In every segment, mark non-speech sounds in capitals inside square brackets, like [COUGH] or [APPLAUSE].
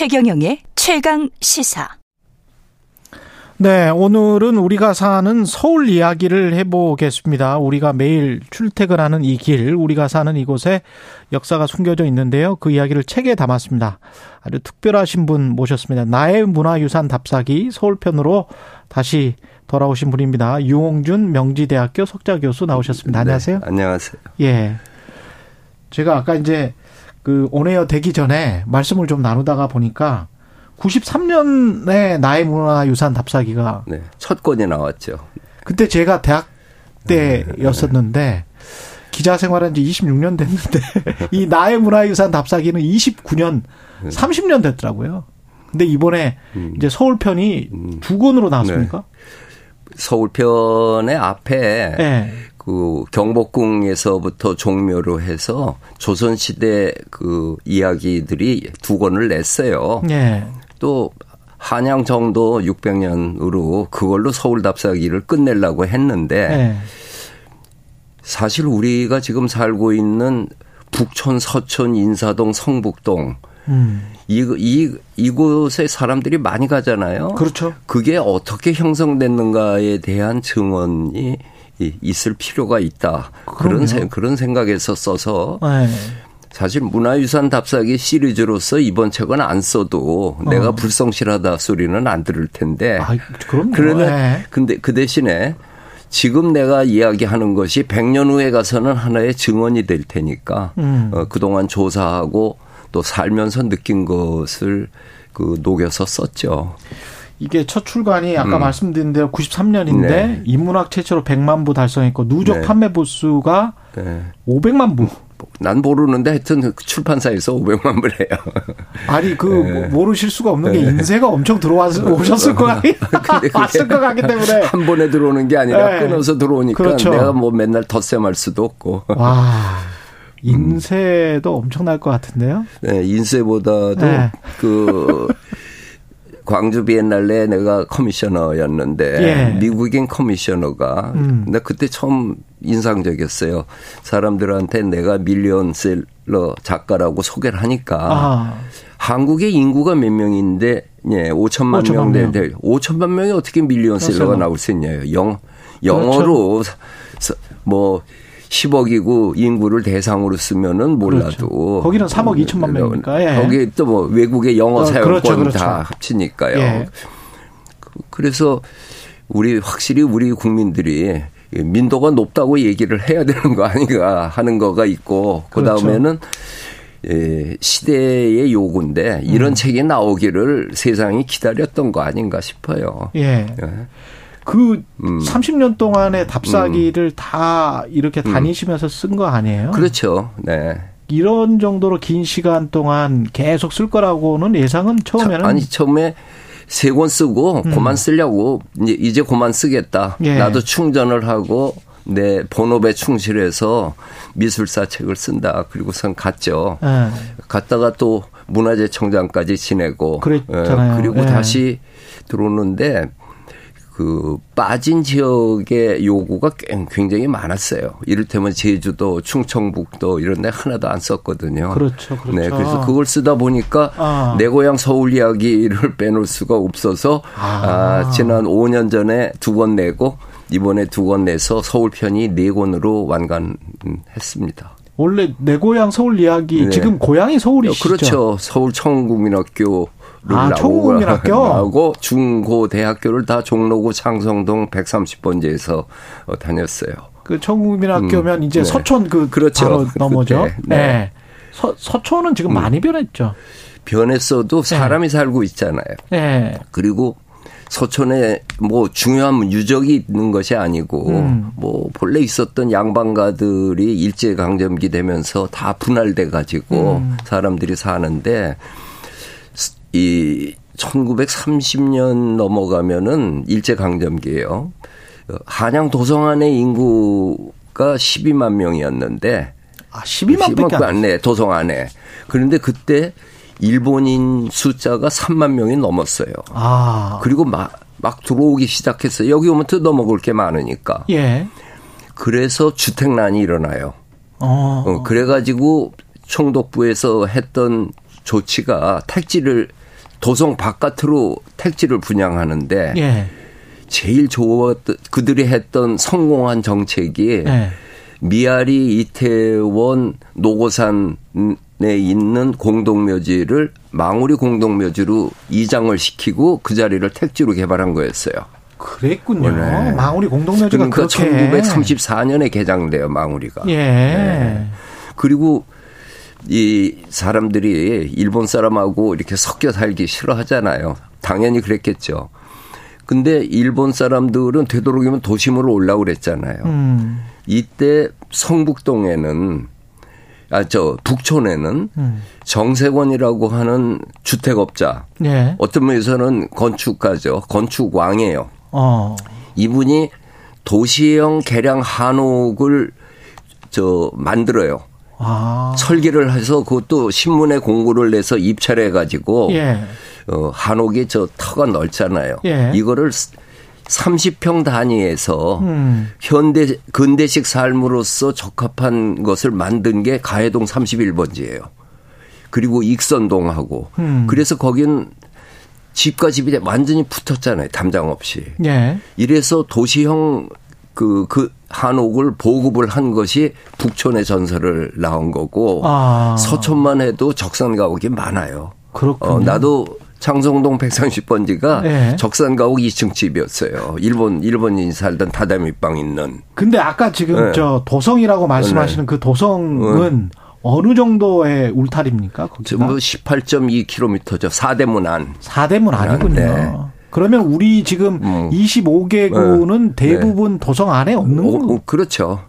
최경영의 최강 시사. 네, 오늘은 우리가 사는 서울 이야기를 해보겠습니다. 우리가 매일 출퇴근하는 이 길, 우리가 사는 이곳에 역사가 숨겨져 있는데요. 그 이야기를 책에 담았습니다. 아주 특별하신 분 모셨습니다. 나의 문화유산 답사기 서울편으로 다시 돌아오신 분입니다. 유홍준 명지대학교 석좌 교수 나오셨습니다. 네, 안녕하세요. 네, 안녕하세요. 예. 제가 아까 이제 그 온에어 되기 전에 말씀을 좀 나누다가 보니까 93년에 나의 문화유산 답사기가 네, 첫 권이 나왔죠. 그때 제가 대학 때였었는데 기자 생활한 지 26년 됐는데 [LAUGHS] 이 나의 문화유산 답사기는 29년 30년 됐더라고요. 근데 이번에 음. 이제 서울편이 음. 두 권으로 나왔습니까? 네. 서울편의 앞에 네. 그 경복궁에서부터 종묘로 해서 조선시대 그 이야기들이 두 권을 냈어요. 네. 또 한양 정도 600년으로 그걸로 서울 답사기를 끝내려고 했는데 네. 사실 우리가 지금 살고 있는 북촌, 서촌, 인사동, 성북동 음. 이, 이, 이곳에 사람들이 많이 가잖아요. 그렇죠. 그게 어떻게 형성됐는가에 대한 증언이 있을 필요가 있다. 그럼요. 그런 그런 생각에서 써서 네. 사실 문화유산 답사기 시리즈로서 이번 책은 안 써도 어. 내가 불성실하다 소리는 안 들을 텐데. 아, 그럼요. 그러나 네. 근데 그 대신에 지금 내가 이야기하는 것이 100년 후에 가서는 하나의 증언이 될 테니까 음. 어, 그동안 조사하고 또 살면서 느낀 것을 그 녹여서 썼죠. 이게 첫 출간이 아까 음. 말씀드린 대로 93년인데 네. 인문학 최초로 100만 부 달성했고 누적 네. 판매 부수가 네. 500만 부. 난 모르는데 하여튼 그 출판사에서 500만 부래요. [LAUGHS] 아니 그 네. 모르실 수가 없는 게 네. 인쇄가 엄청 들어왔 오셨을 [LAUGHS] 거 아니에요. [LAUGHS] 왔을 것 같기 때문에 한 번에 들어오는 게 아니라 네. 끊어서 들어오니까 그렇죠. 내가 뭐 맨날 덧셈할 수도 없고. 와. 인쇄도 음. 엄청날 것 같은데요? 네, 인쇄보다도 네. 그 광주 비엔날레 내가 커미셔너였는데 예. 미국인 커미셔너가 음. 근데 그때 처음 인상적이었어요. 사람들한테 내가 밀리언셀러 작가라고 소개를 하니까 아. 한국의 인구가 몇 명인데 예, 5천만, 5천만 명될 5천만 명이 어떻게 밀리언셀러가 나올 수 있냐요. 영 영어로 그렇죠. 뭐 10억이고 인구를 대상으로 쓰면은 몰라도 그렇죠. 거기는 3억 2천만 명이니까 예. 거기 또 뭐 외국의 영어 어, 사용권 그렇죠, 그렇죠. 다 합치니까요. 예. 그래서 우리 확실히 우리 국민들이 민도가 높다고 얘기를 해야 되는 거 아닌가 하는 거가 있고 그 다음에는 예, 시대의 요구인데 이런 음. 책이 나오기를 세상이 기다렸던 거 아닌가 싶어요. 예. 예. 그 음. 30년 동안의 답사기를 음. 다 이렇게 음. 다니시면서 쓴 거 아니에요? 그렇죠. 네. 이런 정도로 긴 시간 동안 계속 쓸 거라고는 예상은 처음에는 아니 처음에 세 권 쓰고 음. 그만 쓰려고 이제 이제 그만 쓰겠다. 예. 나도 충전을 하고 내 본업에 충실해서 미술사 책을 쓴다. 그리고선 갔죠. 예. 갔다가 또 문화재청장까지 지내고 그랬잖아요. 예. 그리고 예. 다시 들어오는데 그 빠진 지역의 요구가 굉장히 많았어요. 이를테면 제주도, 충청북도 이런 데 하나도 안 썼거든요. 그렇죠. 그렇죠. 네, 그래서 그걸 쓰다 보니까 아. 내 고향 서울 이야기를 [LAUGHS] 빼놓을 수가 없어서 아. 아 지난 5년 전에 두권 내고 이번에 두 권 내서 서울 편이 네 권으로 완간했습니다. 원래 내 고향 서울 이야기 네. 지금 고향이 서울이시죠? 그렇죠. 서울 청국민학교 아, 청국민학교 [LAUGHS] 하고 중고 대학교를 다 종로구 창성동 130번지에서 어, 다녔어요. 그 청국민학교면 음, 이제 네. 서촌 그 그렇죠. 바로 넘어죠. 네. 네. 네. 서, 서촌은 지금 음. 많이 변했죠. 변했어도 네. 사람이 살고 있잖아요. 네. 그리고 서촌에 뭐 중요한 유적이 있는 것이 아니고 음. 뭐 본래 있었던 양반가들이 일제 강점기 되면서 다 분할돼 가지고 음. 사람들이 사는데 이 1930년 넘어가면은 일제 강점기예요. 한양 도성안의 인구가 12만 명이었는데 아 12만 밖에 안 네, 도성 안에. 그런데 그때 일본인 숫자가 3만 명이 넘었어요. 아. 그리고 막, 막 들어오기 시작했어요. 여기 오면 뜯어먹을 게 많으니까. 예. 그래서 주택난이 일어나요. 어. 어 그래가지고 총독부에서 했던 조치가 택지를 도성 바깥으로 택지를 분양하는데 예. 제일 좋았던 그들이 했던 성공한 정책이 예. 미아리 이태원 노고산에 있는 공동묘지를 망우리 공동묘지로 이장을 시키고 그 자리를 택지로 개발한 거였어요. 그랬군요. 네. 망우리 공동묘지가 그러니까 그렇게 1934년에 개장돼요, 망우리가. 예. 네. 그리고 이 사람들이 일본 사람하고 이렇게 섞여 살기 싫어하잖아요. 당연히 그랬겠죠. 근데 일본 사람들은 되도록이면 도심으로 올라고 그랬잖아요. 음. 이때 성북동에는 아 저 북촌에는 음. 정세권이라고 하는 주택업자 예. 어떤 면에서는 건축가죠. 건축왕이에요. 어. 이분이 도시형 개량 한옥을 저 만들어요. 아. 설계를 해서 그것도 신문에 공고를 내서 입찰해 가지고 예. 어 한옥이 저 터가 넓잖아요. 예. 이거를 30평 단위에서 음. 현대 근대식 삶으로서 적합한 것을 만든 게 가해동 31번지예요. 그리고 익선동하고 음. 그래서 거긴 집과 집이 완전히 붙었잖아요. 담장 없이. 예. 이래서 도시형 그, 그 한옥을 보급을 한 것이 북촌의 전설을 나온 거고 아. 서촌만 해도 적산 가옥이 많아요. 그렇군요. 어, 나도 창성동 130번지가 네. 적산 가옥 2층 집이었어요. 일본 일본인이 살던 다다미방 있는. 근데 아까 지금 네. 저 도성이라고 말씀하시는 네. 그 도성은 어느 정도의 울타리입니까? 거기가? 전부 18.2km죠. 4대문 안. 4대문 안이군요. 네. 그러면 우리 지금 음. 25개구는 대부분 도성 안에 없는 거? 어, 어, 그렇죠.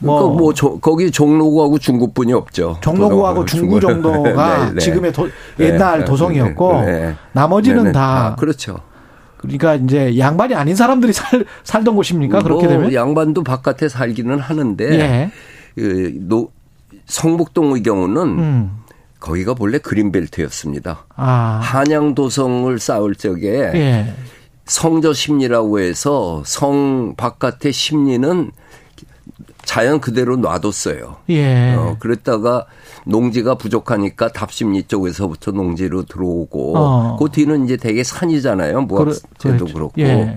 뭐, 그러니까 뭐 조, 거기 종로구하고 중구뿐이 없죠. 종로구하고 중구 정도가 [LAUGHS] 네, 네. 지금의 도, 옛날 네, 도성이었고 네, 네. 나머지는 다 아, 그렇죠. 그러니까 이제 양반이 아닌 사람들이 살 살던 곳입니까? 그렇게 뭐 되면 양반도 바깥에 살기는 하는데 예. 그 노, 성북동의 경우는 음. 거기가 본래 그린벨트였습니다. 아. 한양도성을 쌓을 적에 예. 성저 심리라고 해서 성 바깥의 심리는 자연 그대로 놔뒀어요. 예. 어, 그랬다가 농지가 부족하니까 답심리 쪽에서부터 농지로 들어오고 어. 그 뒤는 이제 되게 산이잖아요. 무학제도 그렇, 그렇고. 예.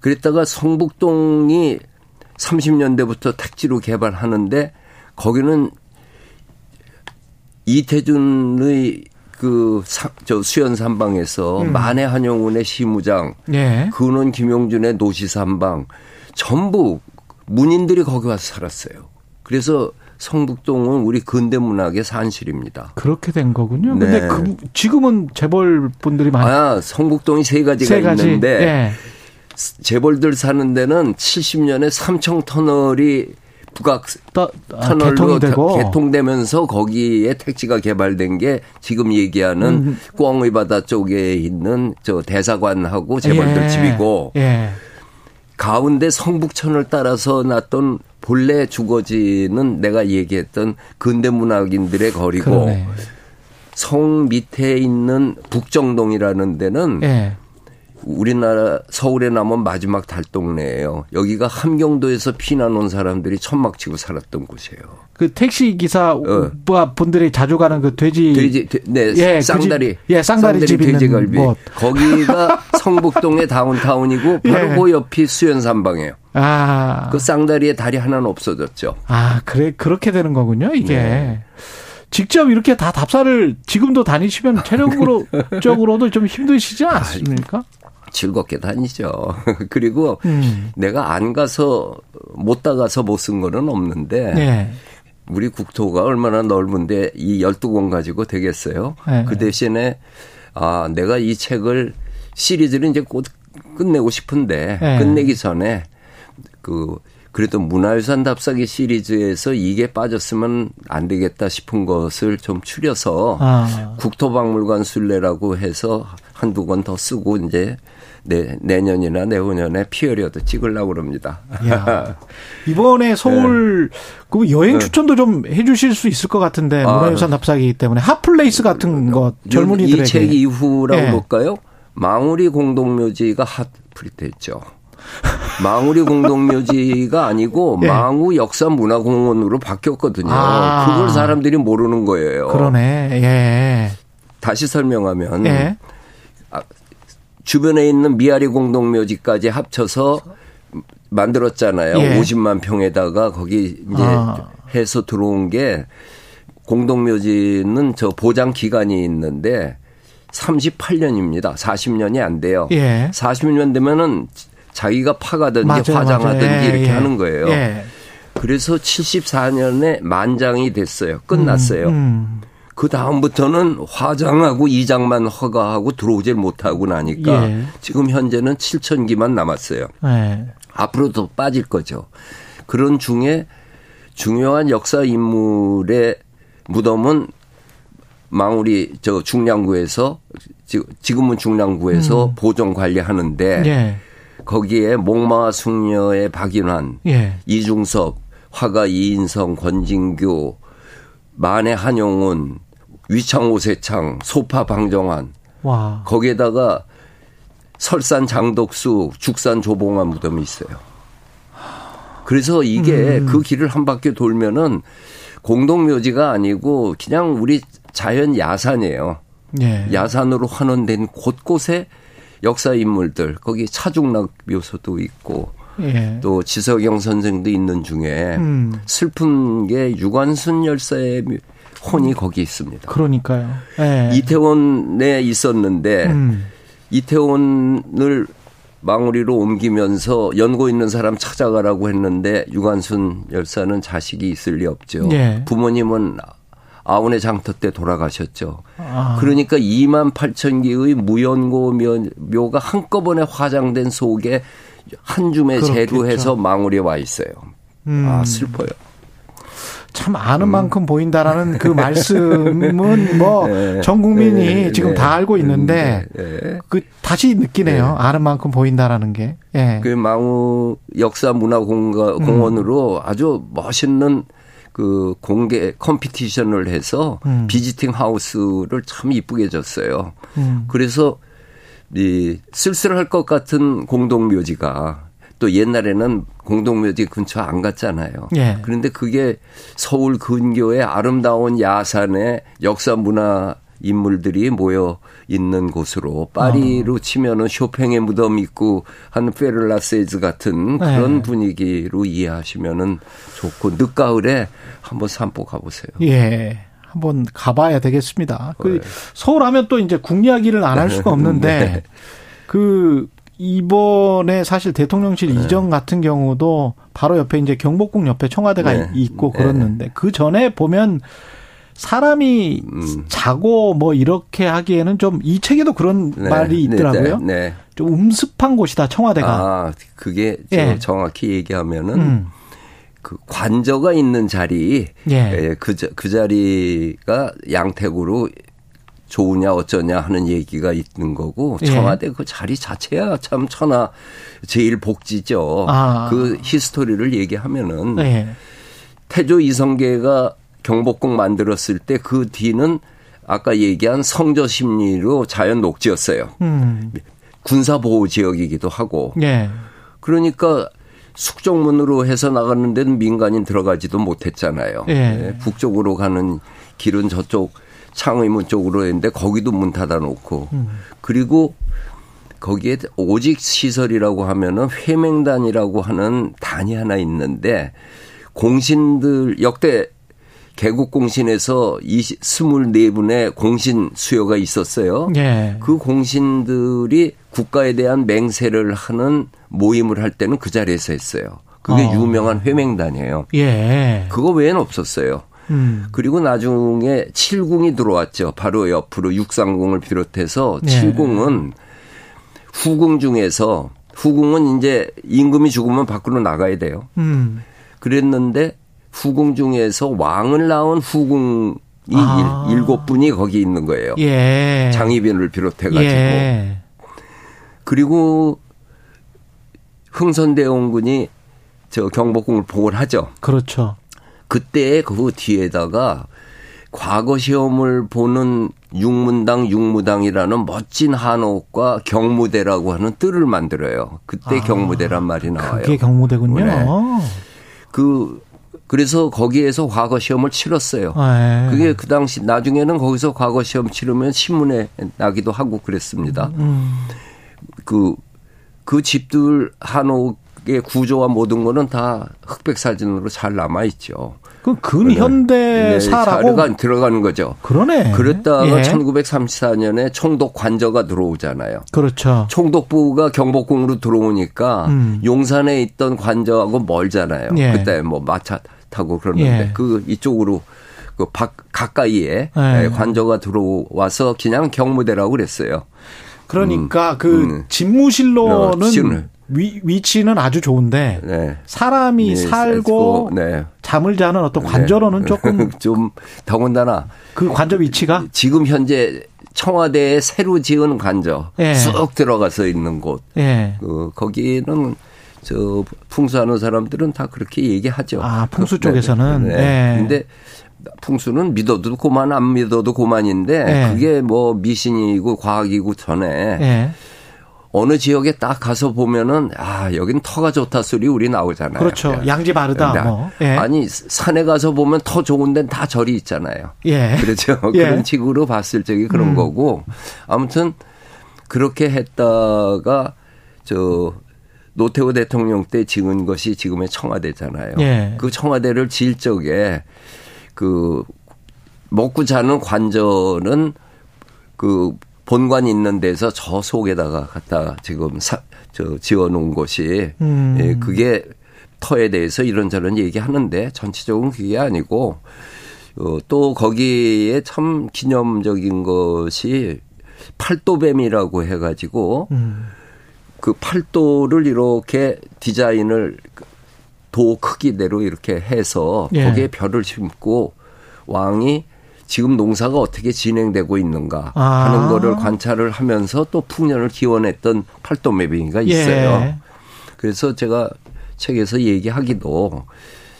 그랬다가 성북동이 30년대부터 택지로 개발하는데 거기는 이태준의 그, 저 수연 삼방에서 음. 만해 한용운의 시무장, 예. 근원 김용준의 노시 삼방, 전부 문인들이 거기 와서 살았어요. 그래서 성북동은 우리 근대 문학의 산실입니다. 그렇게 된 거군요. 네. 근데 그 지금은 재벌 분들이 많이 아, 성북동이 세 가지가 세 가지. 있는데 네. 재벌들 사는 데는 70년에 삼청 터널이 북악 아, 터널로 개통되면서 거기에 택지가 개발된 게 지금 얘기하는 음. 꽝의 바다 쪽에 있는 저 대사관하고 재벌들 예. 집이고 예. 가운데 성북천을 따라서 났던 본래 주거지는 내가 얘기했던 근대 문학인들의 거리고 그러네. 성 밑에 있는 북정동이라는 데는 예. 우리나라 서울에 남은 마지막 달동네예요. 여기가 함경도에서 피난 온 사람들이 천막 치고 살았던 곳이에요. 그 택시 기사 어. 분들이 자주 가는 그 돼지 돼지 네 예, 쌍다리 그 집, 예 쌍다리, 쌍다리 집 돼지갈비 곳. 거기가 [LAUGHS] 성북동의 다운타운이고 바로 예. 그 옆이 수연산방이에요. 아. 그 쌍다리에 다리 하나는 없어졌죠. 아, 그래 그렇게 되는 거군요, 이게. 네. 직접 이렇게 다 답사를 지금도 다니시면 체력으로 [LAUGHS] 적으로도 좀 힘드시지 않습니까? 즐겁게 다니죠. [LAUGHS] 그리고 음. 내가 안 가서 못 다가서 못 쓴 거는 없는데 네. 우리 국토가 얼마나 넓은데 이 12권 가지고 되겠어요. 네. 그 대신에 아, 내가 이 책을 시리즈를 이제 곧 끝내고 싶은데 네. 끝내기 전에 그 그래도 문화유산 답사기 시리즈에서 이게 빠졌으면 안 되겠다 싶은 것을 좀 추려서 아. 국토박물관 순례라고 해서 한두 권 더 쓰고 이제 내, 내년이나 내후년에 period도 찍으려고 그럽니다. 야, [LAUGHS] 이번에 서울 네. 그 여행 네. 추천도 좀 해주실 수 있을 것 같은데 아, 문화유산 답사기 때문에 hot place 같은 것 젊은이들에게 이 책 이후라고 네. 볼까요? 망우리 공동묘지가 hot place였죠. 망우리 공동묘지가 [LAUGHS] 아니고 예. 망우 역사문화공원으로 바뀌었거든요. 아. 그걸 사람들이 모르는 거예요. 그러네. 예. 다시 설명하면 예. 아, 주변에 있는 미아리 공동묘지까지 합쳐서 만들었잖아요. 예. 50만 평에다가 거기 이제 아. 해서 들어온 게 공동묘지는 저 보장 기간이 있는데 38년입니다. 40년이 안 돼요. 예. 40년 되면은 자기가 파가든지 맞아요, 화장하든지 맞아요. 예, 이렇게 예. 하는 거예요. 예. 그래서 74년에 만장이 됐어요. 끝났어요. 음, 음. 그 다음부터는 화장하고 이장만 허가하고 들어오질 못하고 나니까 예. 지금 현재는 7천 기만 남았어요. 예. 앞으로도 빠질 거죠. 그런 중에 중요한 역사 인물의 무덤은 망우리 저 중량구에서 지금은 중량구에서 음. 보존 관리하는데 예. 거기에 목마 숙녀의 박인환, 예. 이중섭, 화가 이인성, 권진규, 만해 한용운, 위창 오세창, 소파 방정환. 와. 거기에다가 설산 장덕수, 죽산 조봉환 무덤이 있어요. 그래서 이게 음. 그 길을 한 바퀴 돌면은 공동묘지가 아니고 그냥 우리 자연 야산이에요. 예. 야산으로 환원된 곳곳에 역사 인물들 거기 차중락 묘소도 있고 예. 또 지석영 선생도 있는 중에 음. 슬픈 게 유관순 열사의 혼이 거기 있습니다. 그러니까요. 예. 이태원에 있었는데 음. 이태원을 망우리로 옮기면서 연고 있는 사람 찾아가라고 했는데 유관순 열사는 자식이 있을 리 없죠. 예. 부모님은 아운의 장터 때 돌아가셨죠. 아. 그러니까 2만 8천 개의 무연고 묘가 한꺼번에 화장된 속에 한 줌에 재루해서 망우리에 와 있어요. 음. 아 슬퍼요. 참 아는 음. 만큼 보인다라는 그 말씀은 [LAUGHS] 뭐전 네. 국민이 네. 지금 네. 다 알고 있는데 네. 네. 그 다시 느끼네요. 네. 아는 만큼 보인다라는 게. 예. 그 망우 역사 문화 공원으로 음. 아주 멋있는 그 공개 컴피티션을 해서 음. 비지팅 하우스를 참 이쁘게 줬어요. 음. 그래서 이 쓸쓸할 것 같은 공동묘지가 또 옛날에는 공동묘지 근처 안 갔잖아요. 예. 그런데 그게 서울 근교의 아름다운 야산의 역사 문화 인물들이 모여 있는 곳으로 파리로 어. 치면은 쇼팽의 무덤 있고 한 페를라 세즈 같은 그런 네. 분위기로 이해하시면은 좋고 늦가을에 한번 산보 가보세요. 예. 한번 가봐야 되겠습니다. 그 네. 서울 하면 또 이제 국이야기를 안 할 [LAUGHS] 수가 없는데 네. 그 이번에 사실 대통령실 네. 이전 같은 경우도 바로 옆에 이제 경복궁 옆에 청와대가 네. 있고 네. 그렇는데 그 전에 보면 사람이 음. 자고 뭐 이렇게 하기에는 좀 이 책에도 그런 네. 말이 있더라고요. 네. 네. 좀 음습한 곳이다 청와대가. 아 그게 예. 정확히 얘기하면은 음. 그 관저가 있는 자리, 예. 예 그, 그 자리가 양택으로 좋으냐 어쩌냐 하는 얘기가 있는 거고 예. 청와대 그 자리 자체야 참 천하 제일 복지죠. 아. 그 히스토리를 얘기하면은 예. 태조 이성계가 경복궁 만들었을 때 그 뒤는 아까 얘기한 성저 심리로 자연 녹지였어요. 음. 군사 보호 지역이기도 하고. 예. 그러니까 숙정문으로 해서 나가는 데는 민간인 들어가지도 못했잖아요. 예. 네. 북쪽으로 가는 길은 저쪽 창의문 쪽으로 했는데 거기도 문 닫아 놓고. 음. 그리고 거기에 오직 시설이라고 하면은 회맹단이라고 하는 단이 하나 있는데 공신들 역대 개국 공신에서 20, 24분의 공신 수요가 있었어요. 예. 그 공신들이 국가에 대한 맹세를 하는 모임을 할 때는 그 자리에서 했어요. 그게 어. 유명한 회맹단이에요. 예. 그거 외에는 없었어요. 음. 그리고 나중에 칠궁이 들어왔죠. 바로 옆으로 육상궁을 비롯해서 예. 칠궁은 후궁 중에서 후궁은 이제 임금이 죽으면 밖으로 나가야 돼요. 음. 그랬는데 후궁 중에서 왕을 낳은 후궁이 아. 일 곱 분이 거기 있는 거예요. 예. 장희빈을 비롯해가지고. 예. 그리고 흥선대원군이 저 경복궁을 복을 하죠. 그렇죠. 그때 그 뒤에다가 과거 시험을 보는 육문당 육무당이라는 멋진 한옥과 경무대라고 하는 뜰을 만들어요. 그때 아, 경무대란 말이 나와요. 그게 경무대군요. 네. 그 그래서 거기에서 과거 시험을 치렀어요. 네. 그게 그 당시 나중에는 거기서 과거 시험 치르면 신문에 나기도 하고 그랬습니다. 음. 그, 그 집들 한옥 의 구조와 모든 거는 다 흑백 사진으로 잘 남아 있죠. 그 근현대사라고 네, 들어가는 거죠. 그러네. 그랬다가 예. 1934년에 총독 관저가 들어오잖아요. 그렇죠. 총독부가 경복궁으로 들어오니까 음. 용산에 있던 관저하고 멀잖아요. 예. 그때 뭐 마차 타고 그러는데 예. 그 이쪽으로 그 박, 가까이에 예. 관저가 들어와서 그냥 경무대라고 그랬어요. 그러니까 음. 그 음. 집무실로는 어, 위, 위치는 아주 좋은데 네. 사람이 네, 살고 네. 잠을 자는 어떤 네. 관저로는 조금 [LAUGHS] 좀 더군다나 그 관저 위치가 지금 현재 청와대에 새로 지은 관저 예. 쑥 들어가서 있는 곳. 예. 그 거기는 저 풍수하는 사람들은 다 그렇게 얘기하죠. 아 풍수 쪽에서는. 네. 네. 근데 풍수는 믿어도 고만 안 믿어도 고만인데 네. 그게 뭐 미신이고 과학이고 전에 네. 어느 지역에 딱 가서 보면은 아 여긴 터가 좋다 소리 우리 나오잖아요. 그렇죠. 예. 양지 바르다. 뭐. 예. 아니 산에 가서 보면 터 좋은 데는 다 절이 있잖아요. 예. [LAUGHS] 그렇죠. 예. 그런 식으로 봤을 적에 그런 음. 거고 아무튼 그렇게 했다가 저 노태우 대통령 때 지은 것이 지금의 청와대잖아요. 예. 그 청와대를 질 적에 그 먹고 자는 관저는 그 본관 있는 데서 저 속에다가 갖다 지금 사, 저 지어놓은 것이 음. 예, 그게 터에 대해서 이런저런 얘기하는데 전체적으로 그게 아니고 어, 또 거기에 참 기념적인 것이 팔도뱀이라고 해가지고 음. 그 팔도를 이렇게 디자인을 도 크기대로 이렇게 해서 예. 거기에 별을 심고 왕이 지금 농사가 어떻게 진행되고 있는가 아. 하는 거를 관찰을 하면서 또 풍년을 기원했던 팔도 매빙이가 있어요. 예. 그래서 제가 책에서 얘기하기도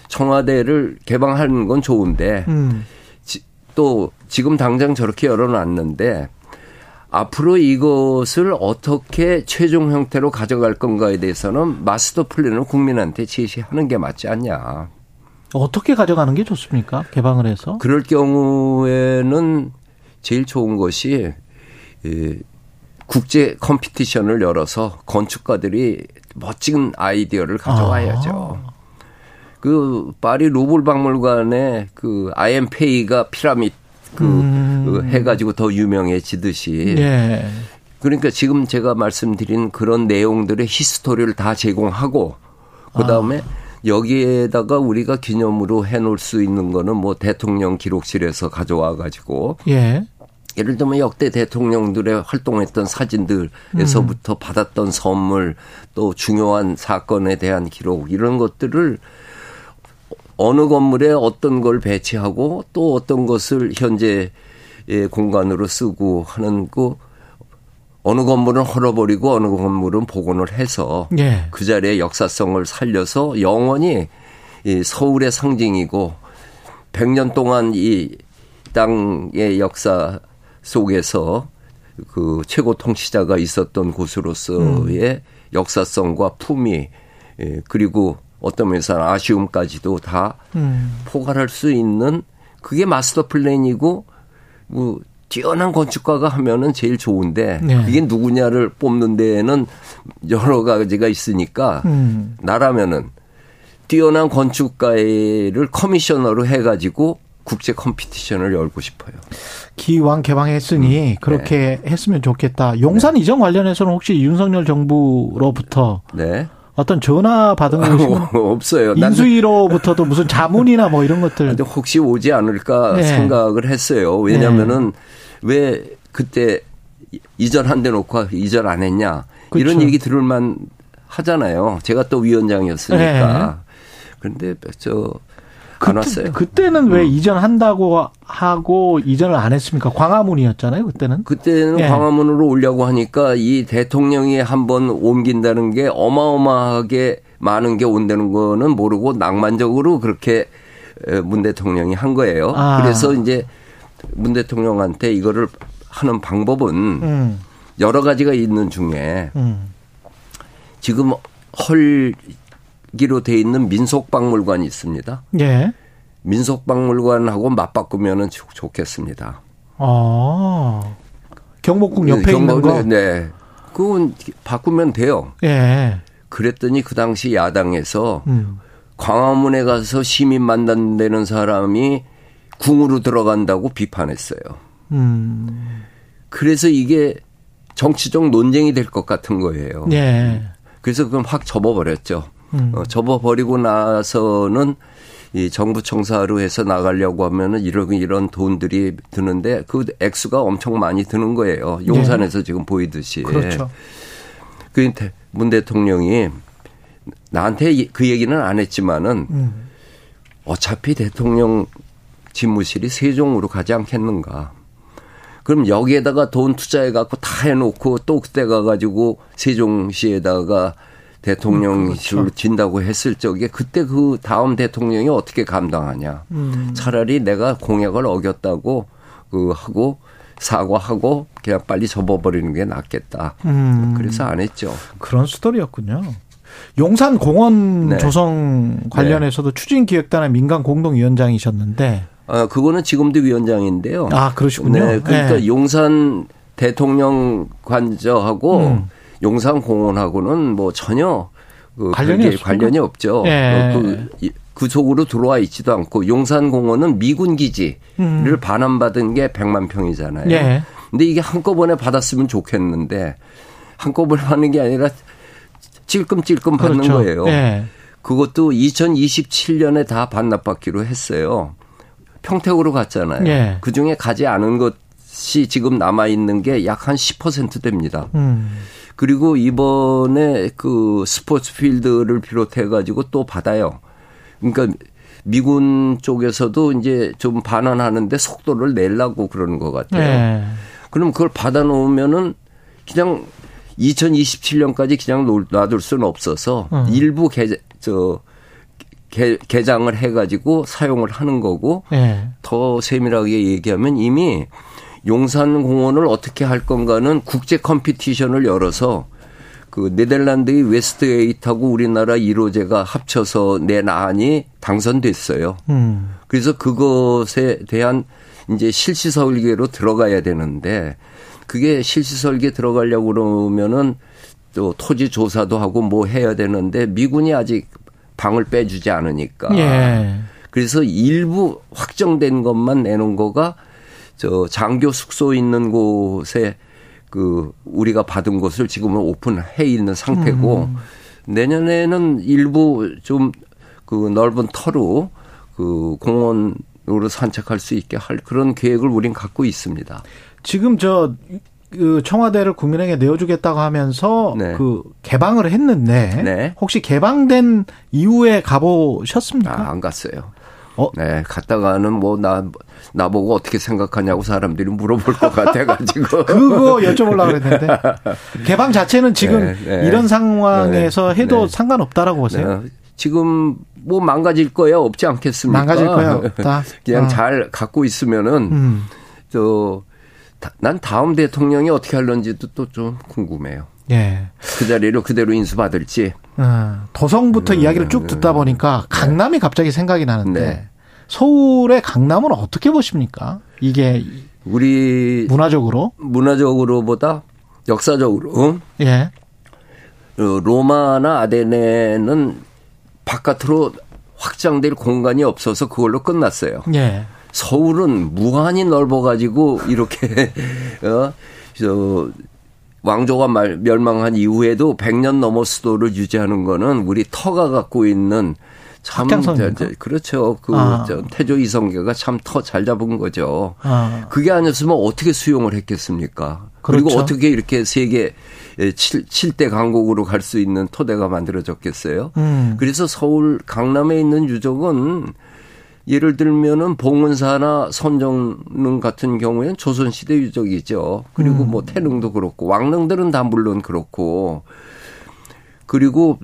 청와대를 개방하는 건 좋은데 음. 지, 또 지금 당장 저렇게 열어놨는데 앞으로 이것을 어떻게 최종 형태로 가져갈 건가에 대해서는 마스터 플랜을 국민한테 제시하는 게 맞지 않냐. 어떻게 가져가는 게 좋습니까? 개방을 해서? 그럴 경우에는 제일 좋은 것이 국제 competition을 열어서 건축가들이 멋진 아이디어를 가져와야죠. 아. 그 파리 루블 박물관에 그 아이엠페이가 피라미드 그, 음. 그 해가지고 더 유명해지듯이. 예. 그러니까 지금 제가 말씀드린 그런 내용들의 history를 다 제공하고 그 다음에 아. 여기에다가 우리가 기념으로 해놓을 수 있는 거는 뭐 대통령 기록실에서 가져와 가지고 예. 예를 들면 역대 대통령들의 활동했던 사진들에서부터 음. 받았던 선물 또 중요한 사건에 대한 기록 이런 것들을 어느 건물에 어떤 걸 배치하고 또 어떤 것을 현재 의 공간으로 쓰고 하는 그 어느 건물은 헐어버리고 어느 건물은 복원을 해서 예. 그 자리에 역사성을 살려서 영원히 이 서울의 상징이고 100년 동안 이 땅의 역사 속에서 그 최고 통치자가 있었던 곳으로서의 음. 역사성과 품위 예, 그리고 어떤 면에서는 아쉬움까지도 다 음. 포괄할 수 있는 그게 마스터 플랜이고 뭐 뛰어난 건축가가 하면은 제일 좋은데 네. 이게 누구냐를 뽑는 데에는 여러 가지가 있으니까 음. 나라면은 뛰어난 건축가를 커미셔너로 해가지고 국제 컴피티션을 열고 싶어요. 기왕 개방했으니 음. 그렇게 네. 했으면 좋겠다. 용산 네. 이전 관련해서는 혹시 윤석열 정부로부터 네. 어떤 전화 받은 것이 없어요. 인수위로부터도 무슨 자문이나 뭐 이런 것들 혹시 오지 않을까 네. 생각을 했어요. 왜냐하면은 네. 왜 그때 이전 한 대 놓고 이전 안 했냐 그렇죠. 이런 얘기 들을만 하잖아요. 제가 또 위원장이었으니까. 네. 그런데 저 안 왔어요. 그때는 왜 음. 이전한다고 하고 이전을 안 했습니까? 광화문이었잖아요, 그때는. 그때는 예. 광화문으로 오려고 하니까 이 대통령이 한번 옮긴다는 게 어마어마하게 많은 게 온다는 거는 모르고 낭만적으로 그렇게 문 대통령이 한 거예요. 아. 그래서 이제 문 대통령한테 이거를 하는 방법은 음. 여러 가지가 있는 중에 음. 지금 헐 이야기로 돼 있는 민속박물관이 있습니다. 예. 민속박물관하고 맞바꾸면은 좋겠습니다. 아. 경복궁 옆에 경복, 있는 거? 네. 그건 바꾸면 돼요. 예. 그랬더니 그 당시 야당에서 음. 광화문에 가서 시민 만난다는 사람이 궁으로 들어간다고 비판했어요. 음. 그래서 이게 정치적 논쟁이 될 것 같은 거예요. 예. 그래서 그건 확 접어버렸죠. 음. 어, 접어버리고 나서는 이 정부 청사로 해서 나가려고 하면은 이런 이런 돈들이 드는데 그 액수가 엄청 많이 드는 거예요. 용산에서 네. 지금 보이듯이. 그렇죠. 그문 대통령이 나한테 그 얘기는 안 했지만은 음. 어차피 대통령 집무실이 세종으로 가지 않겠는가. 그럼 여기에다가 돈 투자해 갖고 다 해놓고 또 그때 가가지고 세종시에다가 대통령실로 음, 그렇죠. 진다고 했을 적에 그때 그 다음 대통령이 어떻게 감당하냐. 음. 차라리 내가 공약을 어겼다고 그 하고 사과하고 그냥 빨리 접어버리는 게 낫겠다. 음. 그래서 안 했죠. 그런 스토리였군요. 용산 공원 네. 조성 관련해서도 네. 추진기획단의 민간 공동위원장이셨는데. 아, 그거는 지금도 위원장인데요. 아, 그러시군요. 네. 그러니까 네. 용산 대통령 관저하고 음. 용산 공원하고는 뭐 전혀 그 관련이, 관련이 없죠. 네. 그, 그 속으로 들어와 있지도 않고 용산 공원은 미군 기지를 음. 반환받은 게 100만 평이잖아요. 네. 근데 이게 한꺼번에 받았으면 좋겠는데 한꺼번에 [LAUGHS] 하는 게 아니라 찔끔찔끔 받는 그렇죠. 거예요. 네. 그것도 2027년에 다 반납받기로 했어요. 평택으로 갔잖아요. 네. 그 중에 가지 않은 것이 지금 남아 있는 게 약 한 10% 됩니다. 음. 그리고 이번에 그 스포츠 필드를 비롯해 가지고 또 받아요. 그러니까 미군 쪽에서도 이제 좀 반환하는데 속도를 내려고 그러는 것 같아요. 네. 그럼 그걸 받아 놓으면은 그냥 2027년까지 그냥 놔둘 수는 없어서 음. 일부 개, 저, 개, 개장을 해가지고 사용을 하는 거고 네. 더 세밀하게 얘기하면 이미 용산공원을 어떻게 할 건가는 국제 competition을 열어서 그 네덜란드의 West 8하고 우리나라 이로재가 합쳐서 낸 안이 당선됐어요. 음. 그래서 그것에 대한 이제 실시 설계로 들어가야 되는데 그게 실시 설계 들어가려고 그러면은 또 토지 조사도 하고 뭐 해야 되는데 미군이 아직 방을 빼주지 않으니까. 예. 그래서 일부 확정된 것만 내놓은 거가 저 장교 숙소 있는 곳에 그 우리가 받은 곳을 지금은 오픈해 있는 상태고 음. 내년에는 일부 좀 그 넓은 터로 그 공원으로 산책할 수 있게 할 그런 계획을 우린 갖고 있습니다. 지금 저, 그 청와대를 국민에게 내어주겠다고 하면서 네. 그 개방을 했는데 네. 혹시 개방된 이후에 가보셨습니까? 아, 안 갔어요. 어? 네, 갔다가는 뭐, 나, 나보고 어떻게 생각하냐고 사람들이 물어볼 것 같아가지고. [LAUGHS] 그거 여쭤보려고 그랬는데. 개방 자체는 지금 네, 네. 이런 상황에서 네, 해도 네. 상관없다라고 보세요? 네. 지금 뭐 망가질 거야 없지 않겠습니까? 망가질 거야 없다. [LAUGHS] 그냥 어. 잘 갖고 있으면은, 음. 저, 난 다음 대통령이 어떻게 할런지도 또 좀 궁금해요. 예. 그 자리로 그대로 인수받을지. 어, 도성부터 음, 이야기를 쭉 듣다 보니까 네. 강남이 갑자기 생각이 나는데 네. 서울의 강남은 어떻게 보십니까? 이게 우리 문화적으로 문화적으로보다 역사적으로 예. 어, 로마나 아데네는 바깥으로 확장될 공간이 없어서 그걸로 끝났어요. 예. 서울은 무한히 넓어가지고 이렇게 [LAUGHS] 어, 저 왕조가 말, 멸망한 이후에도 100년 넘어 수도를 유지하는 거는 우리 터가 갖고 있는 참 그렇죠. 그 아. 태조 이성계가 참 터 잘 잡은 거죠. 아. 그게 아니었으면 어떻게 수용을 했겠습니까? 그렇죠. 그리고 어떻게 이렇게 세계 7, 7대 강국으로 갈 수 있는 토대가 만들어졌겠어요? 음. 그래서 서울 강남에 있는 유적은 예를 들면은 봉은사나 선정릉 같은 경우에는 조선시대 유적이죠. 그리고 음. 뭐 태릉도 그렇고 왕릉들은 다 물론 그렇고 그리고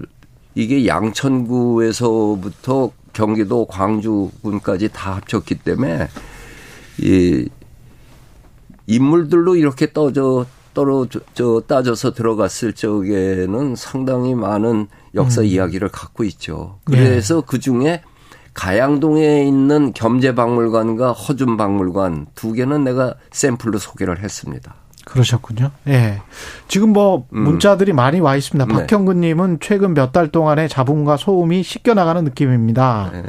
이게 양천구에서부터 경기도 광주군까지 다 합쳤기 때문에 이 인물들로 이렇게 떠져 떨어져 저 따져서 들어갔을 적에는 상당히 많은 역사 음. 이야기를 갖고 있죠. 그래서 예. 그 중에 가양동에 있는 겸재박물관과 허준박물관 두 개는 내가 샘플로 소개를 했습니다. 그러셨군요. 예. 지금 뭐 음. 문자들이 음. 많이 와 있습니다. 네. 박형근님은 최근 몇 달 동안의 잡음과 소음이 씻겨 나가는 느낌입니다. 네.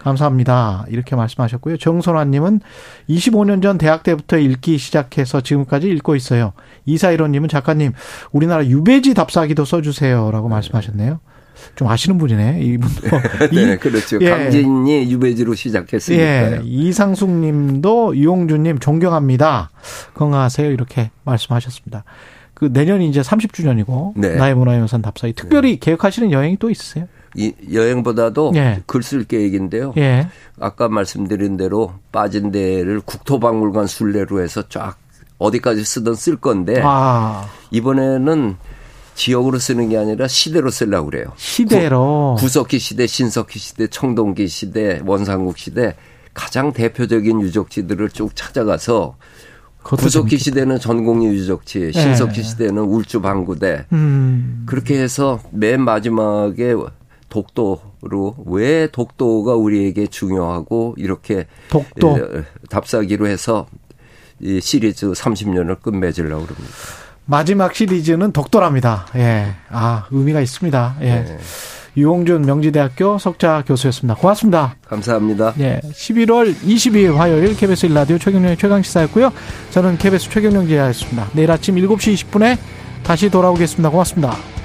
감사합니다. 이렇게 말씀하셨고요. 정선화 님은 25년 전 대학 때부터 읽기 시작해서 지금까지 읽고 있어요. 이사일호 님은 작가님, 우리나라 유배지 답사기도 써 주세요라고 말씀하셨네요. 좀 아시는 분이네, 이분도. [LAUGHS] 네, 그렇죠. 예. 강진이 유배지로 시작했으니까 예. 이상숙 님도 이용준 님 존경합니다. 건강하세요. 이렇게 말씀하셨습니다. 그 내년이 이제 30주년이고 네. 나의 문화유산 답사기 특별히 네. 계획하시는 여행이 또 있으세요? 이 여행보다도 예. 글쓸 계획인데요. 예. 아까 말씀드린 대로 빠진 데를 국토박물관 순례로 해서 쫙 어디까지 쓰든 쓸 건데 아. 이번에는 지역으로 쓰는 게 아니라 시대로 쓰려고 그래요. 시대로. 구, 석기 시대, 신석기 시대, 청동기 시대, 원상국 시대 가장 대표적인 유적지들을 쭉 찾아가서 구석기 시대는 전공리 유적지, 신석기 네. 시대는 울주 방구대. 음. 그렇게 해서 맨 마지막에 독도로 왜 독도가 우리에게 중요하고 이렇게 독도 답사기로 해서 이 시리즈 30년을 끝맺으려고 그럽니다. 마지막 시리즈는 독도랍니다. 예. 아, 의미가 있습니다. 예. 네. 유홍준 명지대학교 석자 교수였습니다. 고맙습니다. 감사합니다. 예. 11월 22일 화요일 KBS 1라디오 최경영의 최강시사였고요. 저는 KBS 최경영 기자였습니다. 내일 아침 7시 20분에 다시 돌아오겠습니다. 고맙습니다.